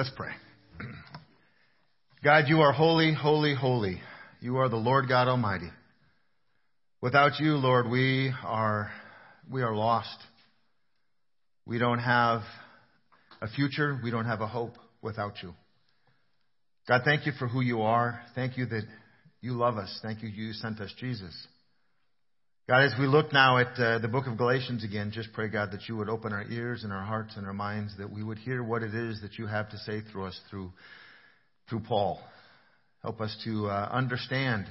Let's pray. God, you are holy, holy, holy. You are the Lord God Almighty. Without you, Lord, we are, we are lost. We don't have a future. We don't have a hope without you. God, thank you for who you are. Thank you that you love us. Thank you you sent us Jesus. God, as we look now at uh, the book of Galatians again, just pray, God, that you would open our ears and our hearts and our minds, that we would hear what it is that you have to say through us through, through Paul. Help us to uh, understand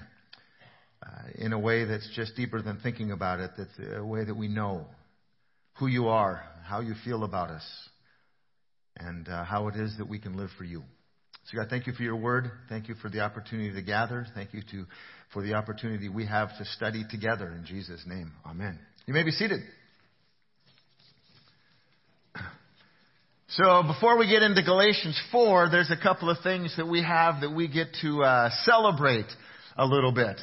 uh, in a way that's just deeper than thinking about it, that's a way that we know who you are, how you feel about us, and uh, how it is that we can live for you. So, God, thank you for your word. Thank you for the opportunity to gather. Thank you to, for the opportunity we have to study together in Jesus' name. Amen. You may be seated. So before we get into Galatians 4, there's a couple of things that we have that we get to uh, celebrate a little bit.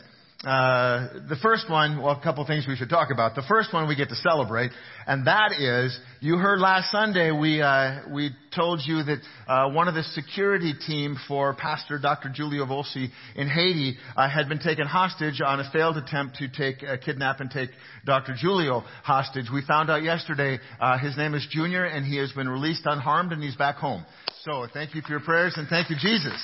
Uh, the first one, well, a couple of things we should talk about. The first one we get to celebrate, and that is, you heard last Sunday we uh, we told you that uh, one of the security team for Pastor Dr. Giulio Volsi in Haiti uh, had been taken hostage on a failed attempt to take uh, kidnap and take Dr. Giulio hostage. We found out yesterday uh, his name is Junior, and he has been released unharmed, and he's back home. So thank you for your prayers, and thank you, Jesus.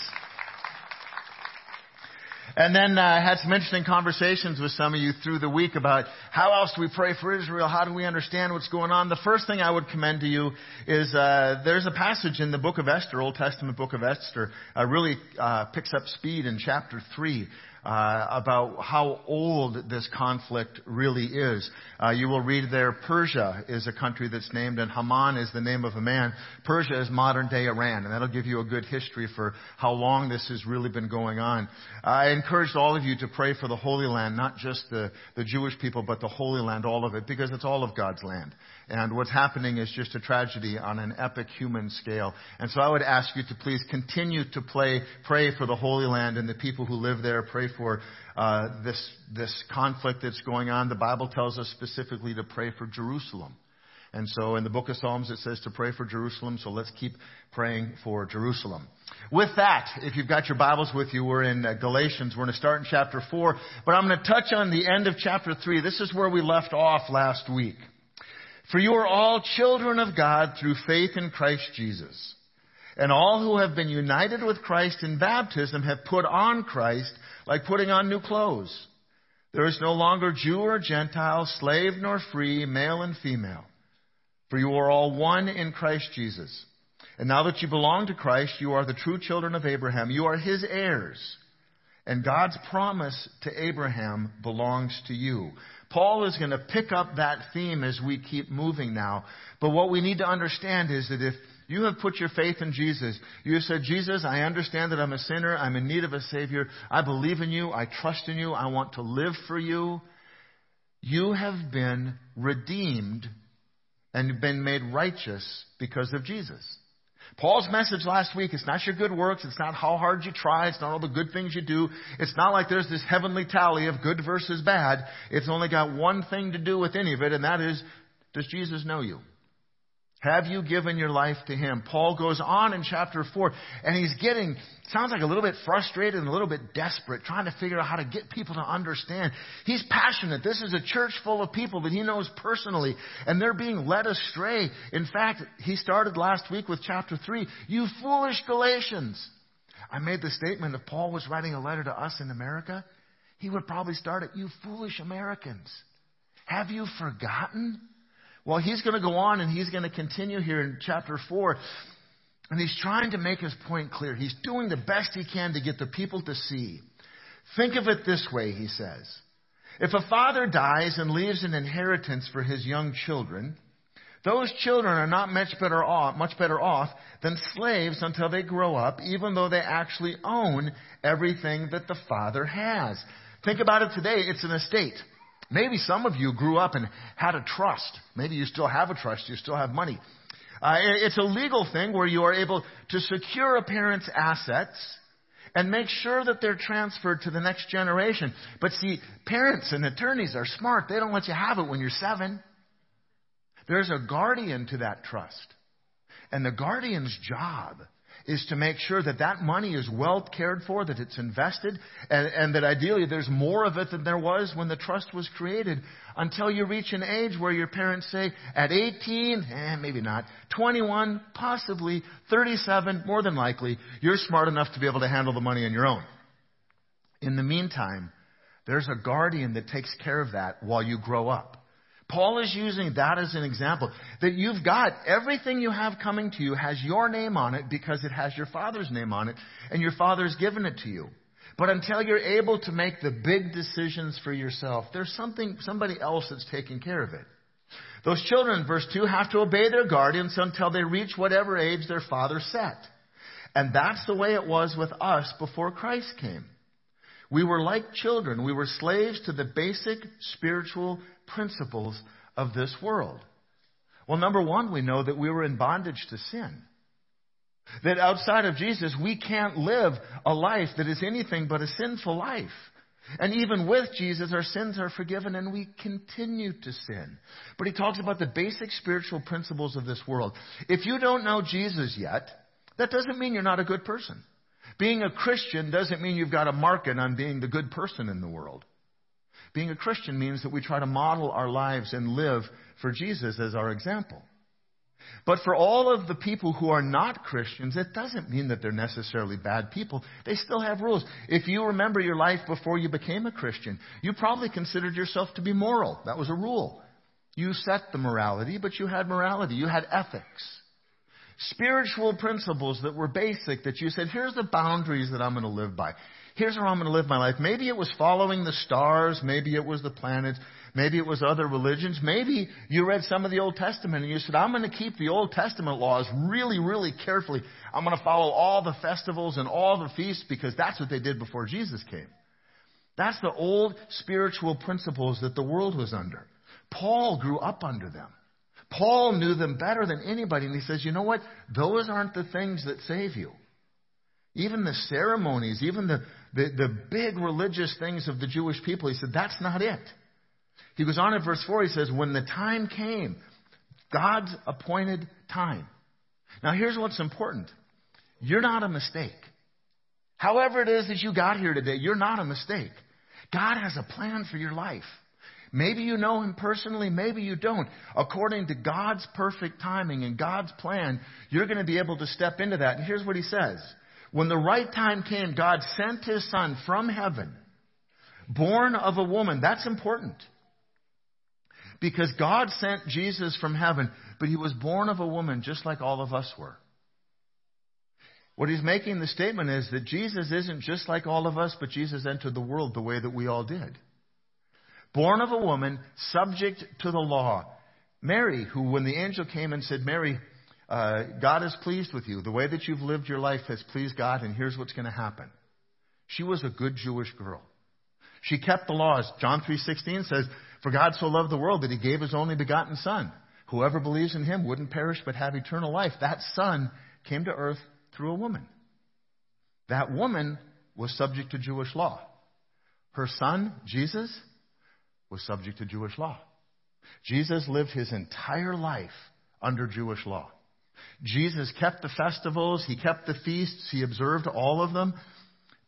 And then I uh, had some interesting conversations with some of you through the week about how else do we pray for Israel? How do we understand what's going on? The first thing I would commend to you is uh, there's a passage in the book of Esther, Old Testament book of Esther, uh, really uh, picks up speed in chapter 3 uh, about how old this conflict really is. Uh, you will read there Persia is a country that's named, and Haman is the name of a man. Persia is modern day Iran, and that'll give you a good history for how long this has really been going on. I encourage all of you to pray for the Holy Land, not just the, the Jewish people, but the Holy Land, all of it, because it's all of God's land. And what's happening is just a tragedy on an epic human scale. And so I would ask you to please continue to play, pray for the Holy Land and the people who live there. Pray for uh, this this conflict that's going on. The Bible tells us specifically to pray for Jerusalem. And so in the book of Psalms it says to pray for Jerusalem, so let's keep praying for Jerusalem. With that, if you've got your Bibles with you, we're in uh, Galatians. We're going to start in chapter 4, but I'm going to touch on the end of chapter 3. This is where we left off last week. For you are all children of God through faith in Christ Jesus. And all who have been united with Christ in baptism have put on Christ like putting on new clothes. There is no longer Jew or Gentile, slave nor free, male and female. For you are all one in Christ Jesus. And now that you belong to Christ, you are the true children of Abraham. You are his heirs. And God's promise to Abraham belongs to you. Paul is going to pick up that theme as we keep moving now. But what we need to understand is that if you have put your faith in Jesus, you have said, Jesus, I understand that I'm a sinner. I'm in need of a Savior. I believe in you. I trust in you. I want to live for you. You have been redeemed and been made righteous because of Jesus. Paul's message last week, it's not your good works, it's not how hard you try, it's not all the good things you do. It's not like there's this heavenly tally of good versus bad. It's only got one thing to do with any of it, and that is, does Jesus know you? Have you given your life to Him? Paul goes on in chapter 4, and he's getting, sounds like a little bit frustrated and a little bit desperate, trying to figure out how to get people to understand. He's passionate. This is a church full of people that he knows personally, and they're being led astray. In fact, he started last week with chapter 3, You foolish Galatians. I made the statement if Paul was writing a letter to us in America, he would probably start at, You foolish Americans. Have you forgotten? Well, he's going to go on and he's going to continue here in chapter 4. And he's trying to make his point clear. He's doing the best he can to get the people to see. Think of it this way, he says. If a father dies and leaves an inheritance for his young children, those children are not much better off, much better off than slaves until they grow up, even though they actually own everything that the father has. Think about it today. It's an estate. Maybe some of you grew up and had a trust. Maybe you still have a trust. You still have money. Uh, it's a legal thing where you are able to secure a parent's assets and make sure that they're transferred to the next generation. But see, parents and attorneys are smart. They don't let you have it when you're seven. There's a guardian to that trust. And the guardian's job is to make sure that that money is well cared for, that it's invested, and, and, that ideally there's more of it than there was when the trust was created until you reach an age where your parents say, at 18, eh, maybe not, 21, possibly, 37, more than likely, you're smart enough to be able to handle the money on your own. In the meantime, there's a guardian that takes care of that while you grow up. Paul is using that as an example. That you've got everything you have coming to you has your name on it because it has your father's name on it, and your father's given it to you. But until you're able to make the big decisions for yourself, there's something, somebody else that's taking care of it. Those children, verse 2, have to obey their guardians until they reach whatever age their father set. And that's the way it was with us before Christ came. We were like children. We were slaves to the basic spiritual principles of this world. Well, number one, we know that we were in bondage to sin. That outside of Jesus, we can't live a life that is anything but a sinful life. And even with Jesus, our sins are forgiven and we continue to sin. But he talks about the basic spiritual principles of this world. If you don't know Jesus yet, that doesn't mean you're not a good person. Being a Christian doesn't mean you've got a market on being the good person in the world. Being a Christian means that we try to model our lives and live for Jesus as our example. But for all of the people who are not Christians, it doesn't mean that they're necessarily bad people. They still have rules. If you remember your life before you became a Christian, you probably considered yourself to be moral. That was a rule. You set the morality, but you had morality. You had ethics spiritual principles that were basic that you said, here's the boundaries that I'm going to live by. Here's where I'm going to live my life. Maybe it was following the stars. Maybe it was the planets. Maybe it was other religions. Maybe you read some of the Old Testament and you said, I'm going to keep the Old Testament laws really, really carefully. I'm going to follow all the festivals and all the feasts because that's what they did before Jesus came. That's the old spiritual principles that the world was under. Paul grew up under them. Paul knew them better than anybody, and he says, you know what? Those aren't the things that save you. Even the ceremonies, even the, the, the big religious things of the Jewish people, he said, that's not it. He goes on in verse 4, he says, when the time came, God's appointed time. Now here's what's important. You're not a mistake. However it is that you got here today, you're not a mistake. God has a plan for your life. Maybe you know him personally, maybe you don't. According to God's perfect timing and God's plan, you're going to be able to step into that. And here's what he says. When the right time came, God sent his son from heaven, born of a woman. That's important. Because God sent Jesus from heaven, but he was born of a woman just like all of us were. What he's making the statement is that Jesus isn't just like all of us, but Jesus entered the world the way that we all did born of a woman, subject to the law. Mary, who, when the angel came and said, Mary, uh, God is pleased with you. The way that you've lived your life has pleased God, and here's what's going to happen. She was a good Jewish girl. She kept the laws. John 3:16 says, "For God so loved the world that He gave His only begotten Son. Whoever believes in Him wouldn't perish but have eternal life." That Son came to earth through a woman. That woman was subject to Jewish law. Her son, Jesus, was subject to Jewish law. Jesus lived his entire life under Jewish law. Jesus kept the festivals, he kept the feasts, he observed all of them.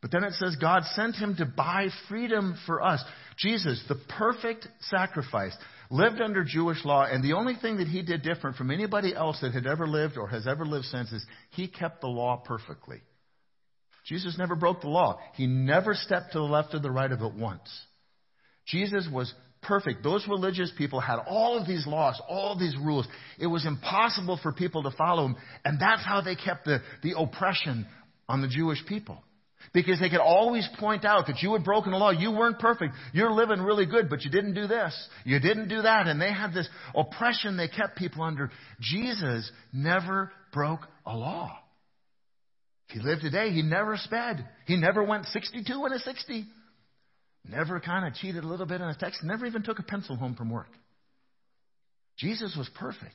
But then it says God sent him to buy freedom for us. Jesus, the perfect sacrifice, lived under Jewish law, and the only thing that he did different from anybody else that had ever lived or has ever lived since is he kept the law perfectly. Jesus never broke the law. He never stepped to the left or the right of it once. Jesus was perfect. Those religious people had all of these laws, all these rules. It was impossible for people to follow them. And that's how they kept the, the oppression on the Jewish people. Because they could always point out that you had broken the law. You weren't perfect. You're living really good, but you didn't do this. You didn't do that. And they had this oppression they kept people under. Jesus never broke a law. He lived today, he never sped. He never went 62 in a 60. Never kind of cheated a little bit on a text. Never even took a pencil home from work. Jesus was perfect.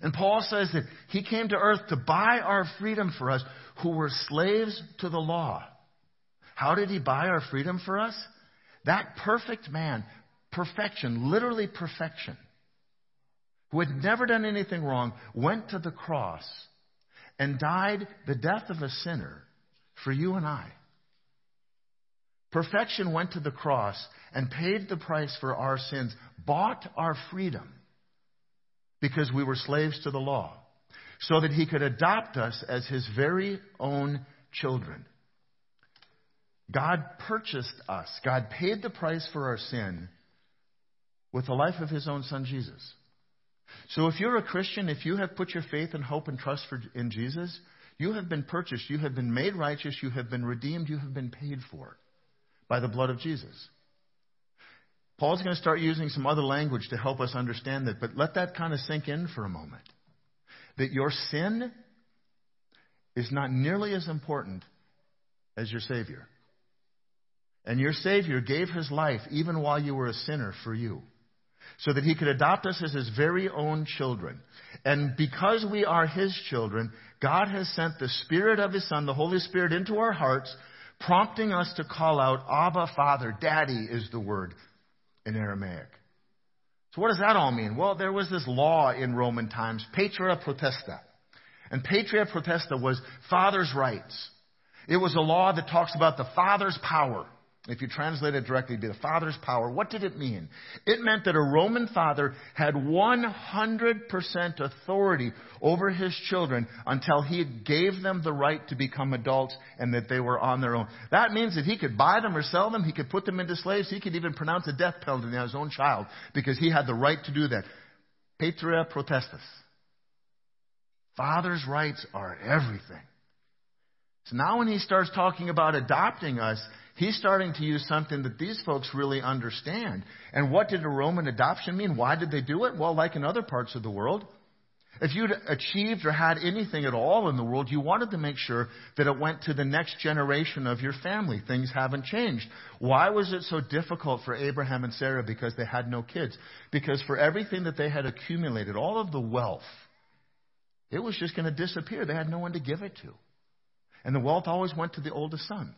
And Paul says that he came to earth to buy our freedom for us who were slaves to the law. How did he buy our freedom for us? That perfect man, perfection, literally perfection, who had never done anything wrong, went to the cross and died the death of a sinner for you and I. Perfection went to the cross and paid the price for our sins, bought our freedom because we were slaves to the law, so that he could adopt us as his very own children. God purchased us. God paid the price for our sin with the life of his own son Jesus. So if you're a Christian, if you have put your faith and hope and trust for, in Jesus, you have been purchased, you have been made righteous, you have been redeemed, you have been paid for by the blood of Jesus. Paul's going to start using some other language to help us understand that, but let that kind of sink in for a moment. That your sin is not nearly as important as your Savior. And your Savior gave his life even while you were a sinner for you, so that he could adopt us as his very own children. And because we are his children, God has sent the Spirit of his Son, the Holy Spirit, into our hearts, prompting us to call out, Abba, Father, Daddy is the word in Aramaic. So what does that all mean? Well, there was this law in Roman times, patria potestas. And patria potestas was father's rights. It was a law that talks about the father's power. If you translate it directly, it'd be the father's power. What did it mean? It meant that a Roman father had 100% authority over his children until he gave them the right to become adults and that they were on their own. That means that he could buy them or sell them, he could put them into slaves, he could even pronounce a death penalty on his own child because he had the right to do that. Patria potestas. Father's rights are everything. So now when he starts talking about adopting us, he's starting to use something that these folks really understand. And what did a Roman adoption mean? Why did they do it? Well, like in other parts of the world, if you'd achieved or had anything at all in the world, you wanted to make sure that it went to the next generation of your family. Things haven't changed. Why was it so difficult for Abraham and Sarah? Because they had no kids. Because for everything that they had accumulated, all of the wealth, it was just going to disappear. They had no one to give it to. And the wealth always went to the oldest son.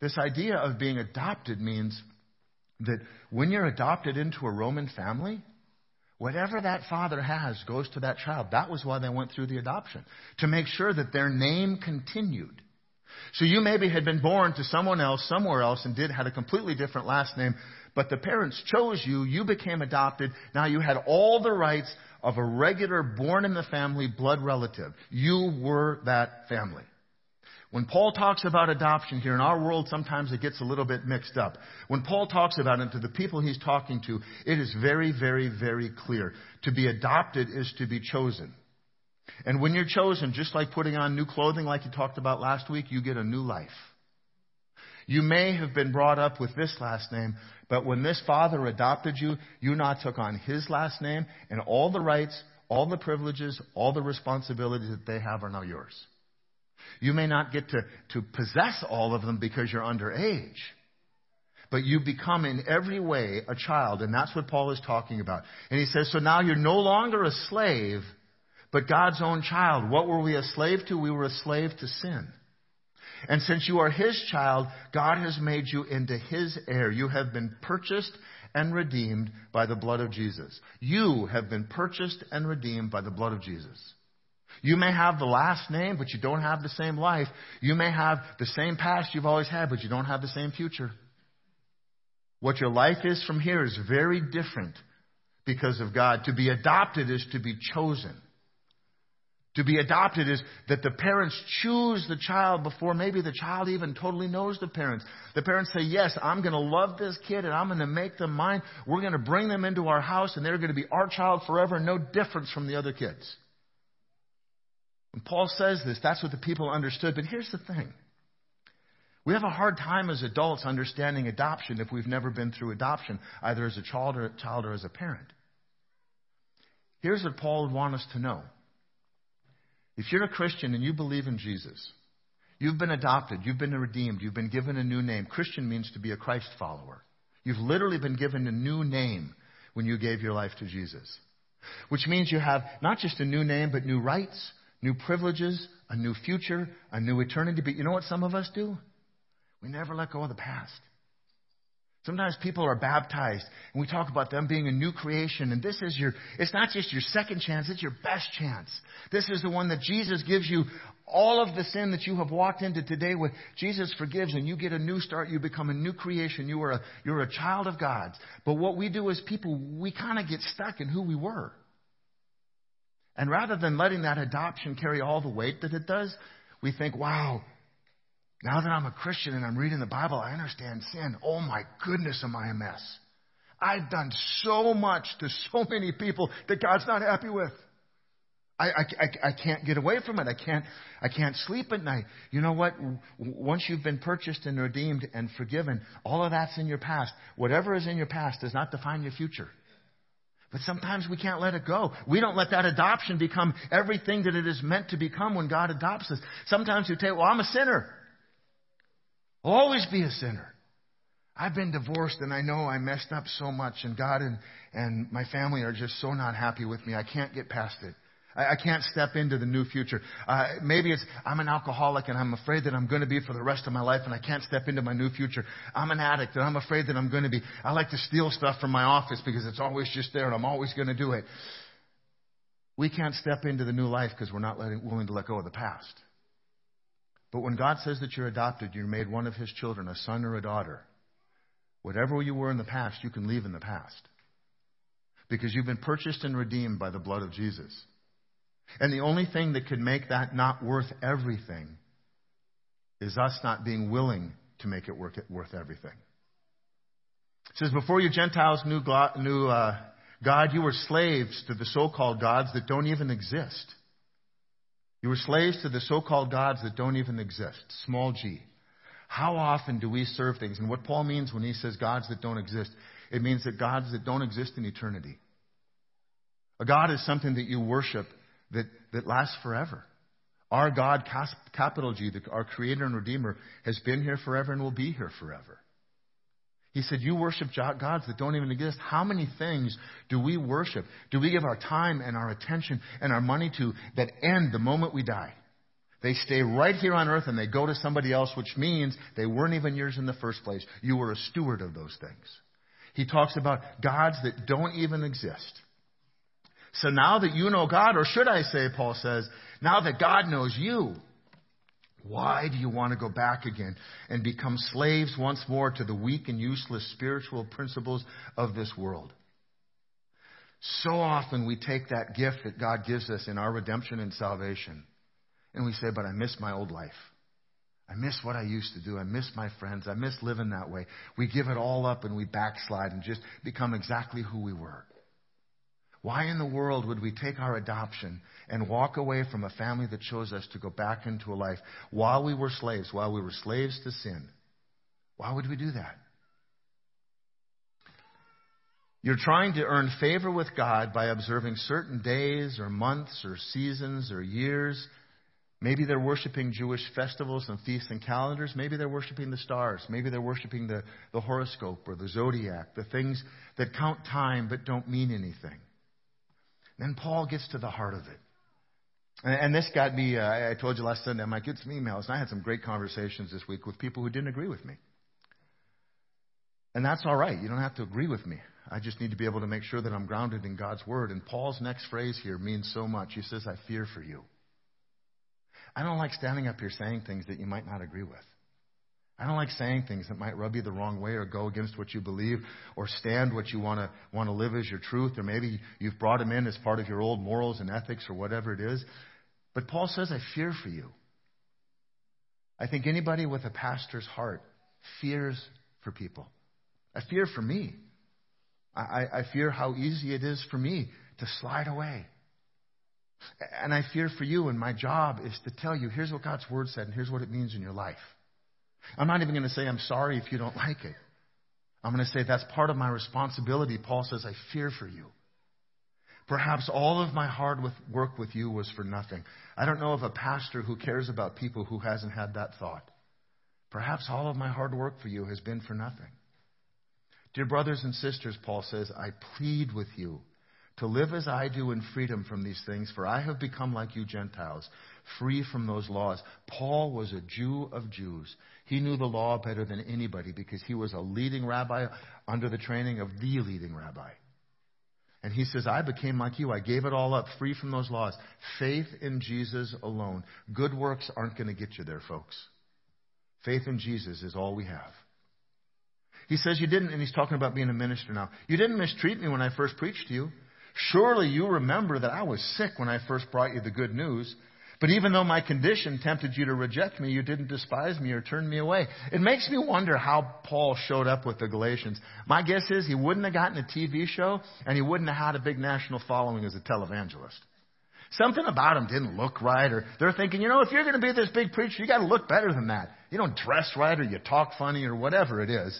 This idea of being adopted means that when you're adopted into a Roman family, whatever that father has goes to that child. That was why they went through the adoption, to make sure that their name continued. So you maybe had been born to someone else somewhere else and did had a completely different last name, but the parents chose you, you became adopted, now you had all the rights of a regular born in the family blood relative. You were that family. When Paul talks about adoption here in our world, sometimes it gets a little bit mixed up. When Paul talks about it to the people he's talking to, it is very, very, very clear. To be adopted is to be chosen. And when you're chosen, just like putting on new clothing like you talked about last week, you get a new life. You may have been brought up with this last name, but when this father adopted you, you now took on his last name, and all the rights, all the privileges, all the responsibilities that they have are now yours. You may not get to, to possess all of them because you're underage. But you become in every way a child, and that's what Paul is talking about. And he says, so now you're no longer a slave, but God's own child. What were we a slave to? We were a slave to sin. And since you are His child, God has made you into His heir. You have been purchased and redeemed by the blood of Jesus. You have been purchased and redeemed by the blood of Jesus. You may have the last name, but you don't have the same life. You may have the same past you've always had, but you don't have the same future. What your life is from here is very different because of God. To be adopted is to be chosen. To be adopted is that the parents choose the child before maybe the child even totally knows the parents. The parents say, Yes, I'm going to love this kid and I'm going to make them mine. We're going to bring them into our house and they're going to be our child forever, no difference from the other kids. When Paul says this, that's what the people understood. But here's the thing we have a hard time as adults understanding adoption if we've never been through adoption, either as a child or, child or as a parent. Here's what Paul would want us to know. If you're a Christian and you believe in Jesus, you've been adopted, you've been redeemed, you've been given a new name. Christian means to be a Christ follower. You've literally been given a new name when you gave your life to Jesus. Which means you have not just a new name, but new rights, new privileges, a new future, a new eternity. But you know what some of us do? We never let go of the past. Sometimes people are baptized and we talk about them being a new creation and this is your, it's not just your second chance, it's your best chance. This is the one that Jesus gives you all of the sin that you have walked into today with. Jesus forgives and you get a new start. You become a new creation. You are a, you're a child of God's. But what we do as people, we kind of get stuck in who we were. And rather than letting that adoption carry all the weight that it does, we think, wow, now that I'm a Christian and I'm reading the Bible, I understand sin. Oh my goodness, am I a mess? I've done so much to so many people that God's not happy with. I, I, I, I can't get away from it. I can't, I can't sleep at night. You know what? Once you've been purchased and redeemed and forgiven, all of that's in your past. Whatever is in your past does not define your future. But sometimes we can't let it go. We don't let that adoption become everything that it is meant to become when God adopts us. Sometimes we say, well, I'm a sinner. I'll always be a sinner. I've been divorced and I know I messed up so much and God and, and my family are just so not happy with me. I can't get past it. I, I can't step into the new future. Uh, maybe it's I'm an alcoholic and I'm afraid that I'm going to be for the rest of my life and I can't step into my new future. I'm an addict and I'm afraid that I'm going to be. I like to steal stuff from my office because it's always just there and I'm always going to do it. We can't step into the new life because we're not letting, willing to let go of the past. But when God says that you're adopted, you're made one of His children, a son or a daughter, whatever you were in the past, you can leave in the past. Because you've been purchased and redeemed by the blood of Jesus. And the only thing that could make that not worth everything is us not being willing to make it worth everything. It says, Before you Gentiles knew, knew uh, God, you were slaves to the so called gods that don't even exist. You were slaves to the so called gods that don't even exist. Small g. How often do we serve things? And what Paul means when he says gods that don't exist, it means that gods that don't exist in eternity. A God is something that you worship that, that lasts forever. Our God, capital G, our Creator and Redeemer, has been here forever and will be here forever. He said, You worship gods that don't even exist. How many things do we worship? Do we give our time and our attention and our money to that end the moment we die? They stay right here on earth and they go to somebody else, which means they weren't even yours in the first place. You were a steward of those things. He talks about gods that don't even exist. So now that you know God, or should I say, Paul says, now that God knows you, why do you want to go back again and become slaves once more to the weak and useless spiritual principles of this world? So often we take that gift that God gives us in our redemption and salvation and we say, but I miss my old life. I miss what I used to do. I miss my friends. I miss living that way. We give it all up and we backslide and just become exactly who we were. Why in the world would we take our adoption and walk away from a family that chose us to go back into a life while we were slaves, while we were slaves to sin? Why would we do that? You're trying to earn favor with God by observing certain days or months or seasons or years. Maybe they're worshiping Jewish festivals and feasts and calendars. Maybe they're worshiping the stars. Maybe they're worshiping the, the horoscope or the zodiac, the things that count time but don't mean anything. Then Paul gets to the heart of it. And, this got me, uh, I told you last Sunday, I might get some emails, and I had some great conversations this week with people who didn't agree with me. And that's all right. You don't have to agree with me. I just need to be able to make sure that I'm grounded in God's Word. And Paul's next phrase here means so much. He says, I fear for you. I don't like standing up here saying things that you might not agree with. I don't like saying things that might rub you the wrong way or go against what you believe or stand what you want to want to live as your truth or maybe you've brought them in as part of your old morals and ethics or whatever it is. But Paul says, I fear for you. I think anybody with a pastor's heart fears for people. I fear for me. I, I fear how easy it is for me to slide away. And I fear for you, and my job is to tell you here's what God's Word said, and here's what it means in your life. I'm not even going to say, I'm sorry if you don't like it. I'm going to say, that's part of my responsibility. Paul says, I fear for you. Perhaps all of my hard work with you was for nothing. I don't know of a pastor who cares about people who hasn't had that thought. Perhaps all of my hard work for you has been for nothing. Dear brothers and sisters, Paul says, I plead with you to live as I do in freedom from these things, for I have become like you Gentiles, free from those laws. Paul was a Jew of Jews. He knew the law better than anybody because he was a leading rabbi under the training of the leading rabbi. And he says, I became like you. I gave it all up, free from those laws. Faith in Jesus alone. Good works aren't going to get you there, folks. Faith in Jesus is all we have. He says, You didn't, and he's talking about being a minister now. You didn't mistreat me when I first preached to you. Surely you remember that I was sick when I first brought you the good news. But even though my condition tempted you to reject me, you didn't despise me or turn me away. It makes me wonder how Paul showed up with the Galatians. My guess is he wouldn't have gotten a TV show and he wouldn't have had a big national following as a televangelist. Something about him didn't look right, or they're thinking, you know, if you're going to be this big preacher, you got to look better than that. You don't dress right, or you talk funny, or whatever it is.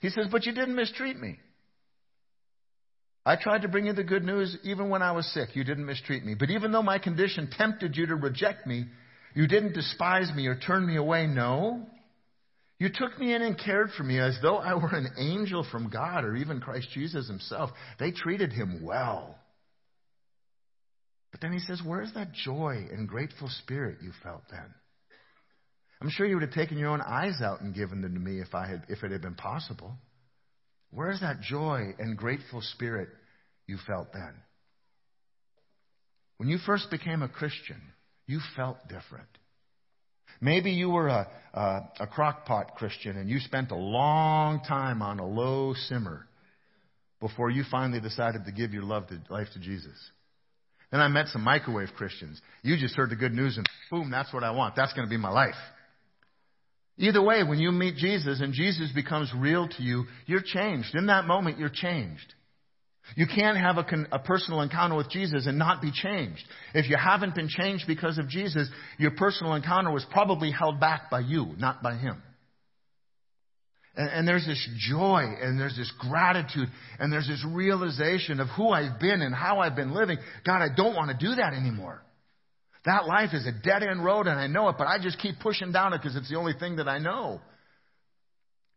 He says, but you didn't mistreat me. I tried to bring you the good news even when I was sick. You didn't mistreat me. But even though my condition tempted you to reject me, you didn't despise me or turn me away. No. You took me in and cared for me as though I were an angel from God or even Christ Jesus himself. They treated him well. But then he says, Where's that joy and grateful spirit you felt then? I'm sure you would have taken your own eyes out and given them to me if, I had, if it had been possible. Where's that joy and grateful spirit you felt then? When you first became a Christian, you felt different. Maybe you were a, a, a crockpot Christian and you spent a long time on a low simmer before you finally decided to give your love to, life to Jesus. Then I met some microwave Christians. You just heard the good news and boom, that's what I want. That's going to be my life. Either way, when you meet Jesus and Jesus becomes real to you, you're changed. In that moment, you're changed. You can't have a, con- a, personal encounter with Jesus and not be changed. If you haven't been changed because of Jesus, your personal encounter was probably held back by you, not by Him. And, and there's this joy and there's this gratitude and there's this realization of who I've been and how I've been living. God, I don't want to do that anymore. That life is a dead end road and I know it, but I just keep pushing down it because it's the only thing that I know.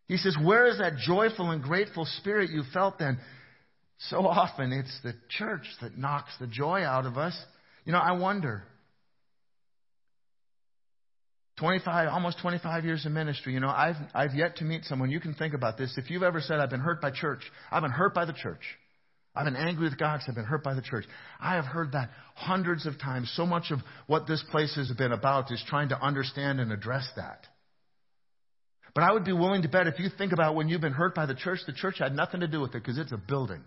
He says, Where is that joyful and grateful spirit you felt then? So often it's the church that knocks the joy out of us. You know, I wonder. 25, almost 25 years of ministry, you know, I've, I've yet to meet someone, you can think about this. If you've ever said, I've been hurt by church, I've been hurt by the church. I've been angry with God because I've been hurt by the church. I have heard that hundreds of times. So much of what this place has been about is trying to understand and address that. But I would be willing to bet if you think about when you've been hurt by the church, the church had nothing to do with it because it's a building.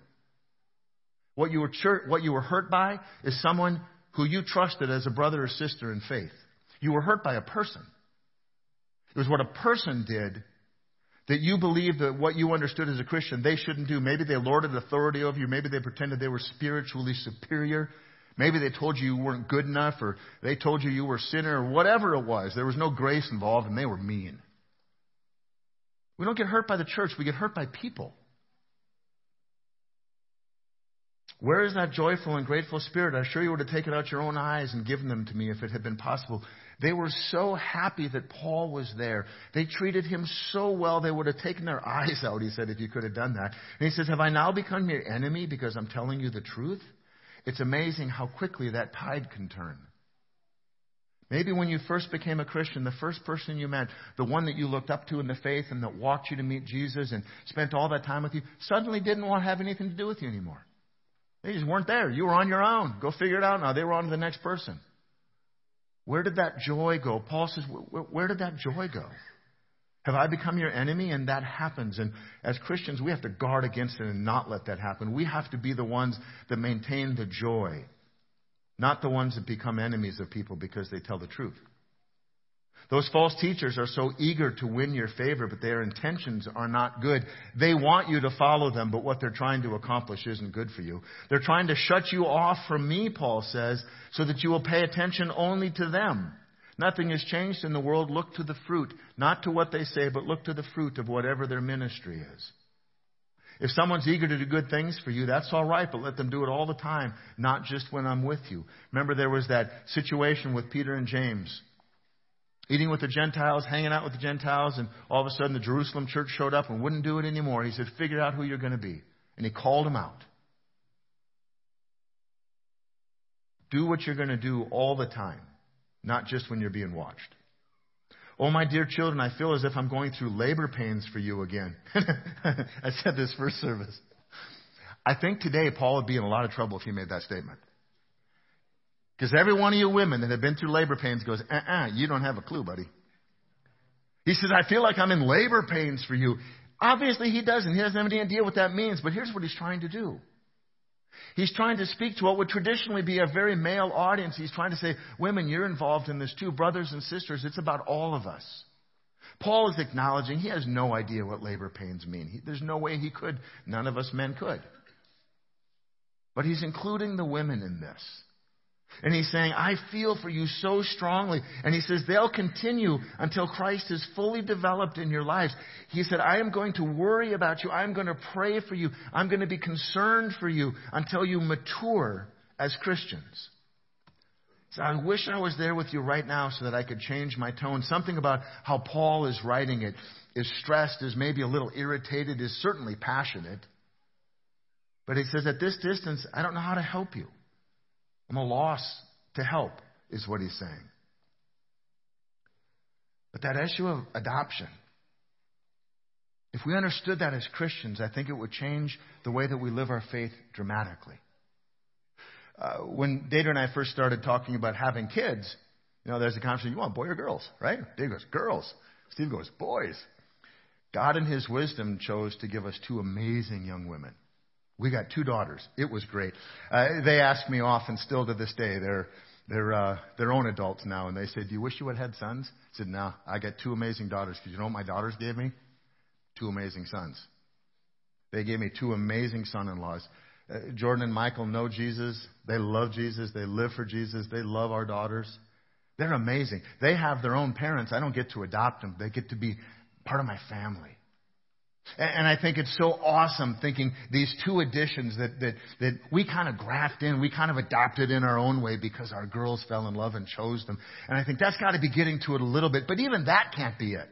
What you, were church, what you were hurt by is someone who you trusted as a brother or sister in faith. You were hurt by a person. It was what a person did that you believed that what you understood as a Christian they shouldn't do. Maybe they lorded authority over you. Maybe they pretended they were spiritually superior. Maybe they told you you weren't good enough or they told you you were a sinner or whatever it was. There was no grace involved and they were mean. We don't get hurt by the church. We get hurt by people. Where is that joyful and grateful spirit? I'm sure you would have taken out your own eyes and given them to me if it had been possible. They were so happy that Paul was there. They treated him so well, they would have taken their eyes out, he said, if you could have done that. And he says, Have I now become your enemy because I'm telling you the truth? It's amazing how quickly that tide can turn. Maybe when you first became a Christian, the first person you met, the one that you looked up to in the faith and that walked you to meet Jesus and spent all that time with you, suddenly didn't want to have anything to do with you anymore. They just weren't there. You were on your own. Go figure it out now. They were on to the next person. Where did that joy go? Paul says, where, did that joy go? Have I become your enemy? And that happens. And as Christians, we have to guard against it and not let that happen. We have to be the ones that maintain the joy, not the ones that become enemies of people because they tell the truth. Those false teachers are so eager to win your favor, but their intentions are not good. They want you to follow them, but what they're trying to accomplish isn't good for you. They're trying to shut you off from me, Paul says, so that you will pay attention only to them. Nothing has changed in the world. Look to the fruit, not to what they say, but look to the fruit of whatever their ministry is. If someone's eager to do good things for you, that's all right, but let them do it all the time, not just when I'm with you. Remember, there was that situation with Peter and James eating with the Gentiles, hanging out with the Gentiles, and all of a sudden the Jerusalem church showed up and wouldn't do it anymore. He said, Figure out who you're going to be. And he called them out. Do what you're going to do all the time, not just when you're being watched. Oh, my dear children, I feel as if I'm going through labor pains for you again. I said this first service. I think today Paul would be in a lot of trouble if he made that statement. Because every one of you women that have been through labor pains goes, uh uh-uh, uh, you don't have a clue, buddy. He says, I feel like I'm in labor pains for you. Obviously, he doesn't. He doesn't have any idea what that means, but here's what he's trying to do. He's trying to speak to what would traditionally be a very male audience. He's trying to say, women, you're involved in this too. Brothers and sisters, it's about all of us. Paul is acknowledging he has no idea what labor pains mean. He, there's no way he could. None of us men could. But he's including the women in this. And he's saying, I feel for you so strongly. And he says, they'll continue until Christ is fully developed in your lives. He said, I am going to worry about you. I'm going to pray for you. I'm going to be concerned for you until you mature as Christians. So I wish I was there with you right now so that I could change my tone. Something about how Paul is writing it is stressed, is maybe a little irritated, is certainly passionate. But he says, at this distance, I don't know how to help you. I'm a loss to help, is what he's saying. But that issue of adoption, if we understood that as Christians, I think it would change the way that we live our faith dramatically. Uh, when Data and I first started talking about having kids, you know, there's a conversation, you want boy or girls, right? Dave goes, girls. Steve goes, boys. God in his wisdom chose to give us two amazing young women. We got two daughters. It was great. Uh, they ask me often, still to this day, they're they're uh, their own adults now, and they say, "Do you wish you had had sons?" I said, "No, I got two amazing daughters. Because you know what my daughters gave me? Two amazing sons. They gave me two amazing son-in-laws. Uh, Jordan and Michael know Jesus. They love Jesus. They live for Jesus. They love our daughters. They're amazing. They have their own parents. I don't get to adopt them. They get to be part of my family. And I think it's so awesome thinking these two additions that, that, that we kind of graft in, we kind of adopted in our own way because our girls fell in love and chose them. And I think that's got to be getting to it a little bit, but even that can't be it.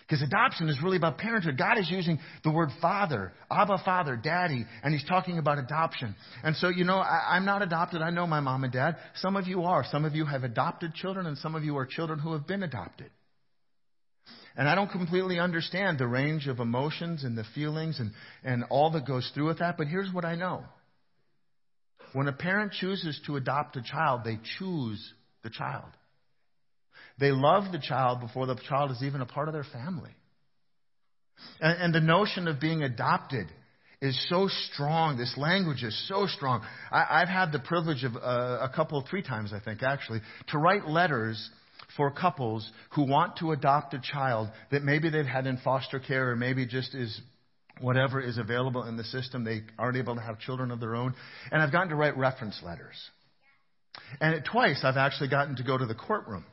Because adoption is really about parenthood. God is using the word father, Abba father, daddy, and he's talking about adoption. And so, you know, I, I'm not adopted. I know my mom and dad. Some of you are. Some of you have adopted children, and some of you are children who have been adopted. And I don't completely understand the range of emotions and the feelings and, and all that goes through with that, but here's what I know. When a parent chooses to adopt a child, they choose the child. They love the child before the child is even a part of their family. And, and the notion of being adopted is so strong. This language is so strong. I, have had the privilege of uh, a couple, three times, I think, actually, to write letters for couples who want to adopt a child that maybe they've had in foster care or maybe just is whatever is available in the system. They aren't able to have children of their own. And I've gotten to write reference letters. And twice I've actually gotten to go to the courtroom.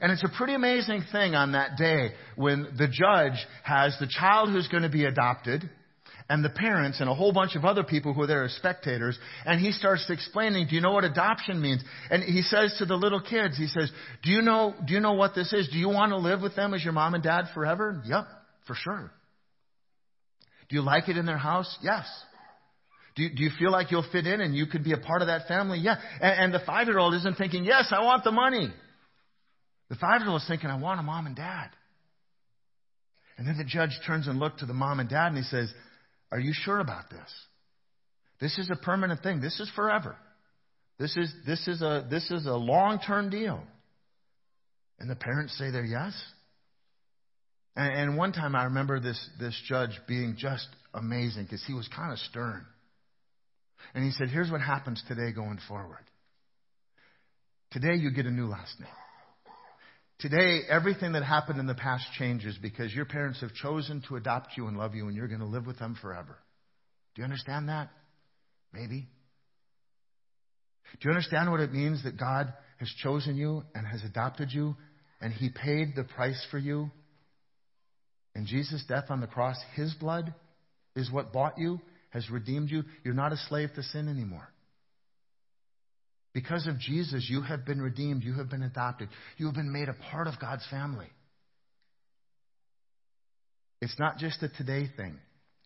And it's a pretty amazing thing on that day when the judge has the child who's going to be adopted and the parents and a whole bunch of other people who are there as spectators. And he starts explaining, do you know what adoption means? And he says to the little kids, he says, do you know, do you know what this is? Do you want to live with them as your mom and dad forever? Yep, for sure. Do you like it in their house? Yes. Do you, do you feel like you'll fit in and you could be a part of that family? Yeah. And, and the five year old isn't thinking, yes, I want the money. The five year old is thinking, I want a mom and dad. And then the judge turns and looks to the mom and dad and he says, are you sure about this? This is a permanent thing. This is forever. This is, this is a, this is a long term deal. And the parents say they're yes. And, and one time I remember this, this judge being just amazing because he was kind of stern. And he said, Here's what happens today going forward. Today you get a new last name. Today, everything that happened in the past changes because your parents have chosen to adopt you and love you, and you're going to live with them forever. Do you understand that? Maybe. Do you understand what it means that God has chosen you and has adopted you, and He paid the price for you? And Jesus' death on the cross, His blood is what bought you, has redeemed you. You're not a slave to sin anymore. Because of Jesus, you have been redeemed. You have been adopted. You have been made a part of God's family. It's not just a today thing,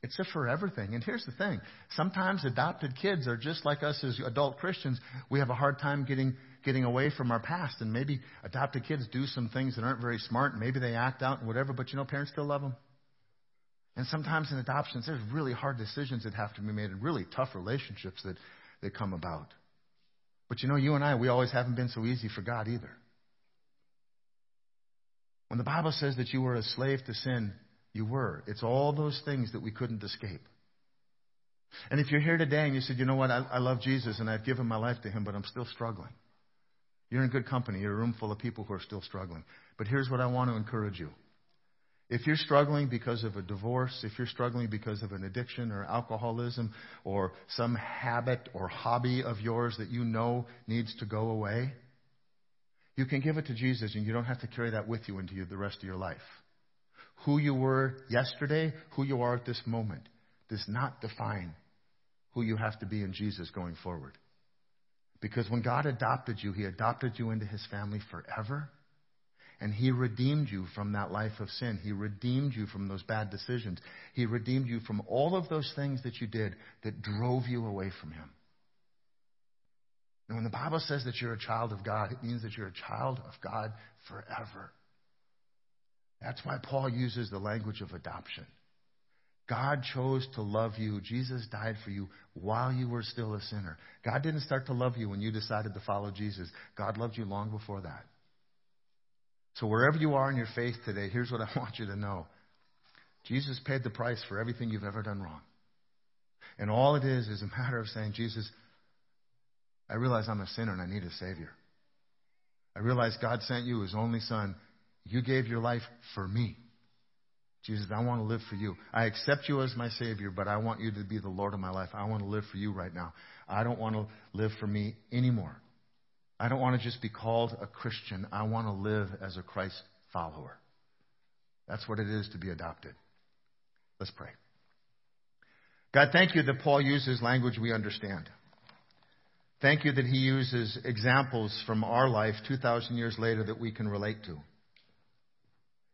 It's a forever thing. And here's the thing sometimes adopted kids are just like us as adult Christians. We have a hard time getting, getting away from our past. And maybe adopted kids do some things that aren't very smart. And maybe they act out and whatever, but you know, parents still love them. And sometimes in adoptions, there's really hard decisions that have to be made and really tough relationships that, that come about. But you know, you and I, we always haven't been so easy for God either. When the Bible says that you were a slave to sin, you were. It's all those things that we couldn't escape. And if you're here today and you said, you know what, I, I love Jesus and I've given my life to him, but I'm still struggling. You're in good company. You're a room full of people who are still struggling. But here's what I want to encourage you. If you're struggling because of a divorce, if you're struggling because of an addiction or alcoholism or some habit or hobby of yours that you know needs to go away, you can give it to Jesus and you don't have to carry that with you into the rest of your life. Who you were yesterday, who you are at this moment, does not define who you have to be in Jesus going forward. Because when God adopted you, He adopted you into His family forever. And He redeemed you from that life of sin. He redeemed you from those bad decisions. He redeemed you from all of those things that you did that drove you away from Him. And when the Bible says that you're a child of God, it means that you're a child of God forever. That's why Paul uses the language of adoption. God chose to love you. Jesus died for you while you were still a sinner. God didn't start to love you when you decided to follow Jesus. God loved you long before that. So, wherever you are in your faith today, here's what I want you to know Jesus paid the price for everything you've ever done wrong. And all it is is a matter of saying, Jesus, I realize I'm a sinner and I need a Savior. I realize God sent you His only Son. You gave your life for me. Jesus, I want to live for you. I accept you as my Savior, but I want you to be the Lord of my life. I want to live for you right now. I don't want to live for me anymore. I don't want to just be called a Christian. I want to live as a Christ follower. That's what it is to be adopted. Let's pray. God, thank you that Paul uses language we understand. Thank you that he uses examples from our life 2,000 years later that we can relate to.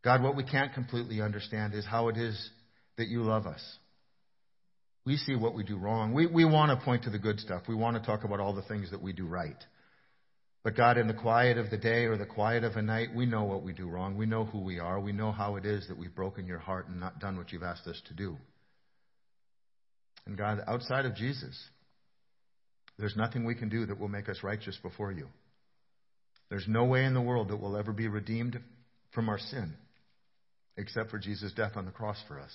God, what we can't completely understand is how it is that you love us. We see what we do wrong. We, we want to point to the good stuff. We want to talk about all the things that we do right. But God, in the quiet of the day or the quiet of a night, we know what we do wrong. We know who we are. We know how it is that we've broken your heart and not done what you've asked us to do. And God, outside of Jesus, there's nothing we can do that will make us righteous before you. There's no way in the world that we'll ever be redeemed from our sin except for Jesus' death on the cross for us.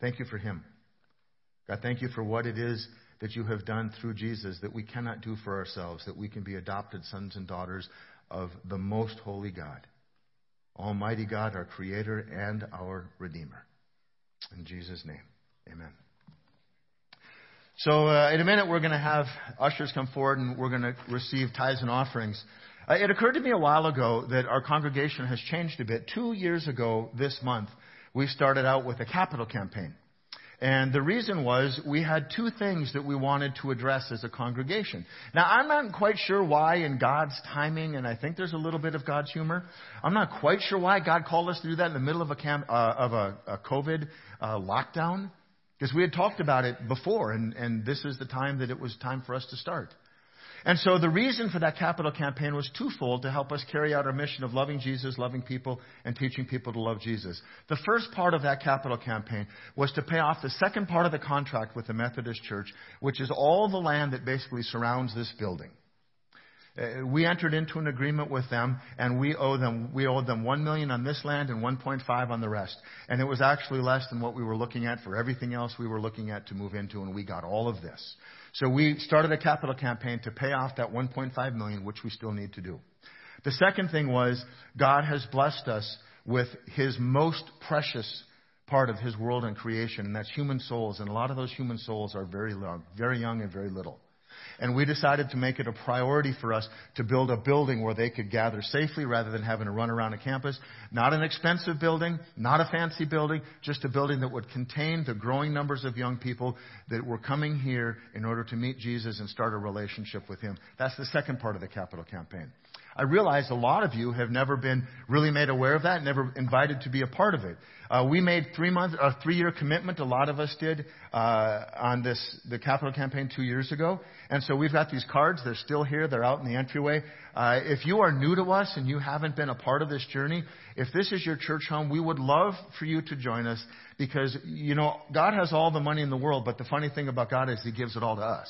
Thank you for him. God, thank you for what it is that you have done through Jesus that we cannot do for ourselves, that we can be adopted sons and daughters of the most holy God, Almighty God, our Creator and our Redeemer. In Jesus' name, amen. So, uh, in a minute, we're going to have ushers come forward and we're going to receive tithes and offerings. Uh, it occurred to me a while ago that our congregation has changed a bit. Two years ago this month, we started out with a capital campaign. And the reason was we had two things that we wanted to address as a congregation. Now, I'm not quite sure why in God's timing, and I think there's a little bit of God's humor. I'm not quite sure why God called us to do that in the middle of a, camp, uh, of a, a COVID uh, lockdown. Because we had talked about it before, and, and this is the time that it was time for us to start. And so the reason for that capital campaign was twofold to help us carry out our mission of loving Jesus, loving people, and teaching people to love Jesus. The first part of that capital campaign was to pay off the second part of the contract with the Methodist Church, which is all the land that basically surrounds this building. Uh, we entered into an agreement with them, and we owe them we owed them one million on this land and 1.5 on the rest. And it was actually less than what we were looking at for everything else we were looking at to move into, and we got all of this. So we started a capital campaign to pay off that 1.5 million, which we still need to do. The second thing was God has blessed us with His most precious part of His world and creation, and that's human souls. And a lot of those human souls are very young, very young and very little. And we decided to make it a priority for us to build a building where they could gather safely rather than having to run around a campus. Not an expensive building, not a fancy building, just a building that would contain the growing numbers of young people that were coming here in order to meet Jesus and start a relationship with Him. That's the second part of the capital campaign. I realize a lot of you have never been really made aware of that, never invited to be a part of it. Uh, we made three month, a three year commitment. A lot of us did uh, on this the capital campaign two years ago, and so we've got these cards. They're still here. They're out in the entryway. Uh, if you are new to us and you haven't been a part of this journey, if this is your church home, we would love for you to join us because you know God has all the money in the world, but the funny thing about God is He gives it all to us.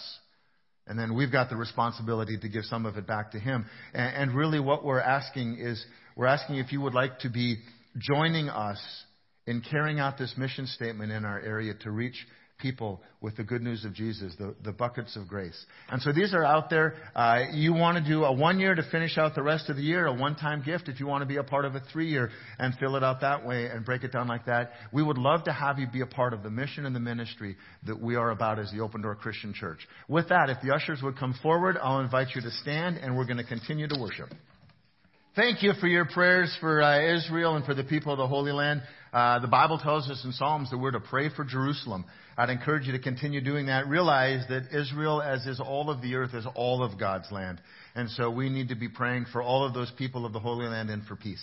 And then we've got the responsibility to give some of it back to Him. And, and really what we're asking is, we're asking if you would like to be joining us in carrying out this mission statement in our area to reach people with the good news of Jesus, the, the buckets of grace. And so these are out there. Uh, you want to do a one year to finish out the rest of the year, a one time gift if you want to be a part of a three year and fill it out that way and break it down like that. We would love to have you be a part of the mission and the ministry that we are about as the Open Door Christian Church. With that, if the ushers would come forward, I'll invite you to stand and we're going to continue to worship. Thank you for your prayers for uh, Israel and for the people of the Holy Land. Uh, the Bible tells us in Psalms that we're to pray for Jerusalem. I'd encourage you to continue doing that. Realize that Israel, as is all of the earth, is all of God's land. And so we need to be praying for all of those people of the Holy Land and for peace.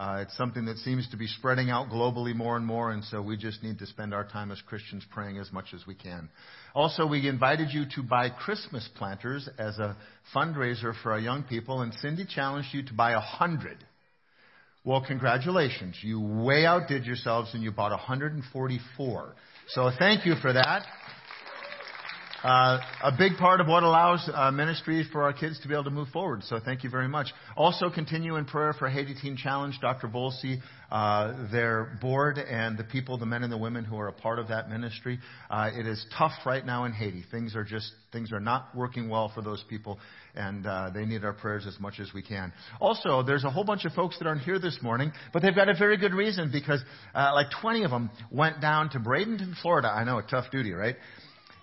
Uh, it's something that seems to be spreading out globally more and more, and so we just need to spend our time as Christians praying as much as we can. Also, we invited you to buy Christmas planters as a fundraiser for our young people, and Cindy challenged you to buy a hundred. Well, congratulations. You way outdid yourselves and you bought 144. So thank you for that. Uh, a big part of what allows uh, ministry for our kids to be able to move forward. So thank you very much. Also, continue in prayer for Haiti Teen Challenge, Dr. Volsey, uh, their board, and the people, the men and the women who are a part of that ministry. Uh, it is tough right now in Haiti. Things are just things are not working well for those people, and uh, they need our prayers as much as we can. Also, there's a whole bunch of folks that aren't here this morning, but they've got a very good reason because uh, like 20 of them went down to Bradenton, Florida. I know a tough duty, right?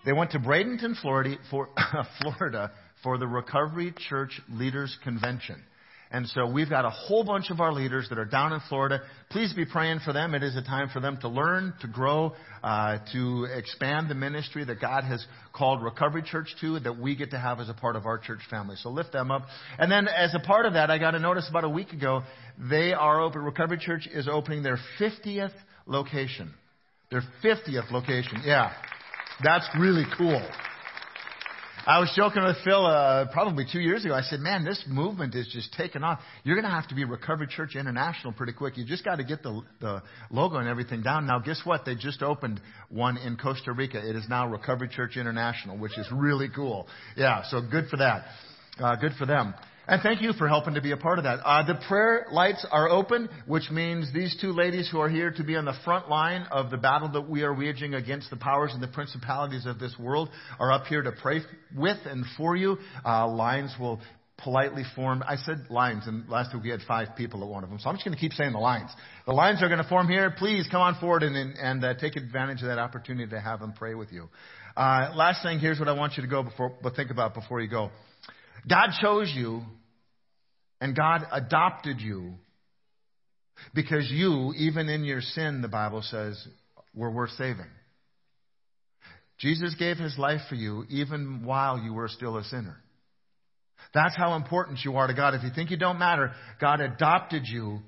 They went to Bradenton, Florida for, Florida for the Recovery Church Leaders Convention. And so we've got a whole bunch of our leaders that are down in Florida. Please be praying for them. It is a time for them to learn, to grow, uh, to expand the ministry that God has called Recovery Church to, that we get to have as a part of our church family. So lift them up. And then as a part of that, I got a notice about a week ago, they are open, Recovery Church is opening their 50th location. Their 50th location, yeah. That's really cool. I was joking with Phil uh, probably two years ago. I said, "Man, this movement is just taking off. You're going to have to be Recovery Church International pretty quick. You just got to get the the logo and everything down." Now, guess what? They just opened one in Costa Rica. It is now Recovery Church International, which is really cool. Yeah, so good for that. Uh, good for them. And thank you for helping to be a part of that. Uh, the prayer lights are open, which means these two ladies who are here to be on the front line of the battle that we are waging against the powers and the principalities of this world are up here to pray with and for you. Uh, lines will politely form. I said lines, and last week we had five people at one of them, so I'm just going to keep saying the lines. The lines are going to form here. Please come on forward and, and, and uh, take advantage of that opportunity to have them pray with you. Uh, last thing, here's what I want you to go before, but think about before you go. God chose you and God adopted you because you, even in your sin, the Bible says, were worth saving. Jesus gave his life for you even while you were still a sinner. That's how important you are to God. If you think you don't matter, God adopted you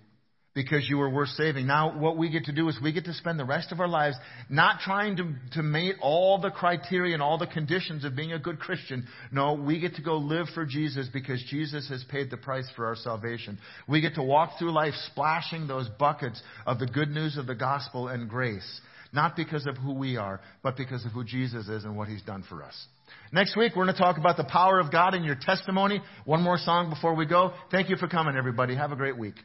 because you were worth saving. Now, what we get to do is we get to spend the rest of our lives not trying to, to meet all the criteria and all the conditions of being a good Christian. No, we get to go live for Jesus because Jesus has paid the price for our salvation. We get to walk through life splashing those buckets of the good news of the gospel and grace. Not because of who we are, but because of who Jesus is and what He's done for us. Next week, we're going to talk about the power of God in your testimony. One more song before we go. Thank you for coming, everybody. Have a great week.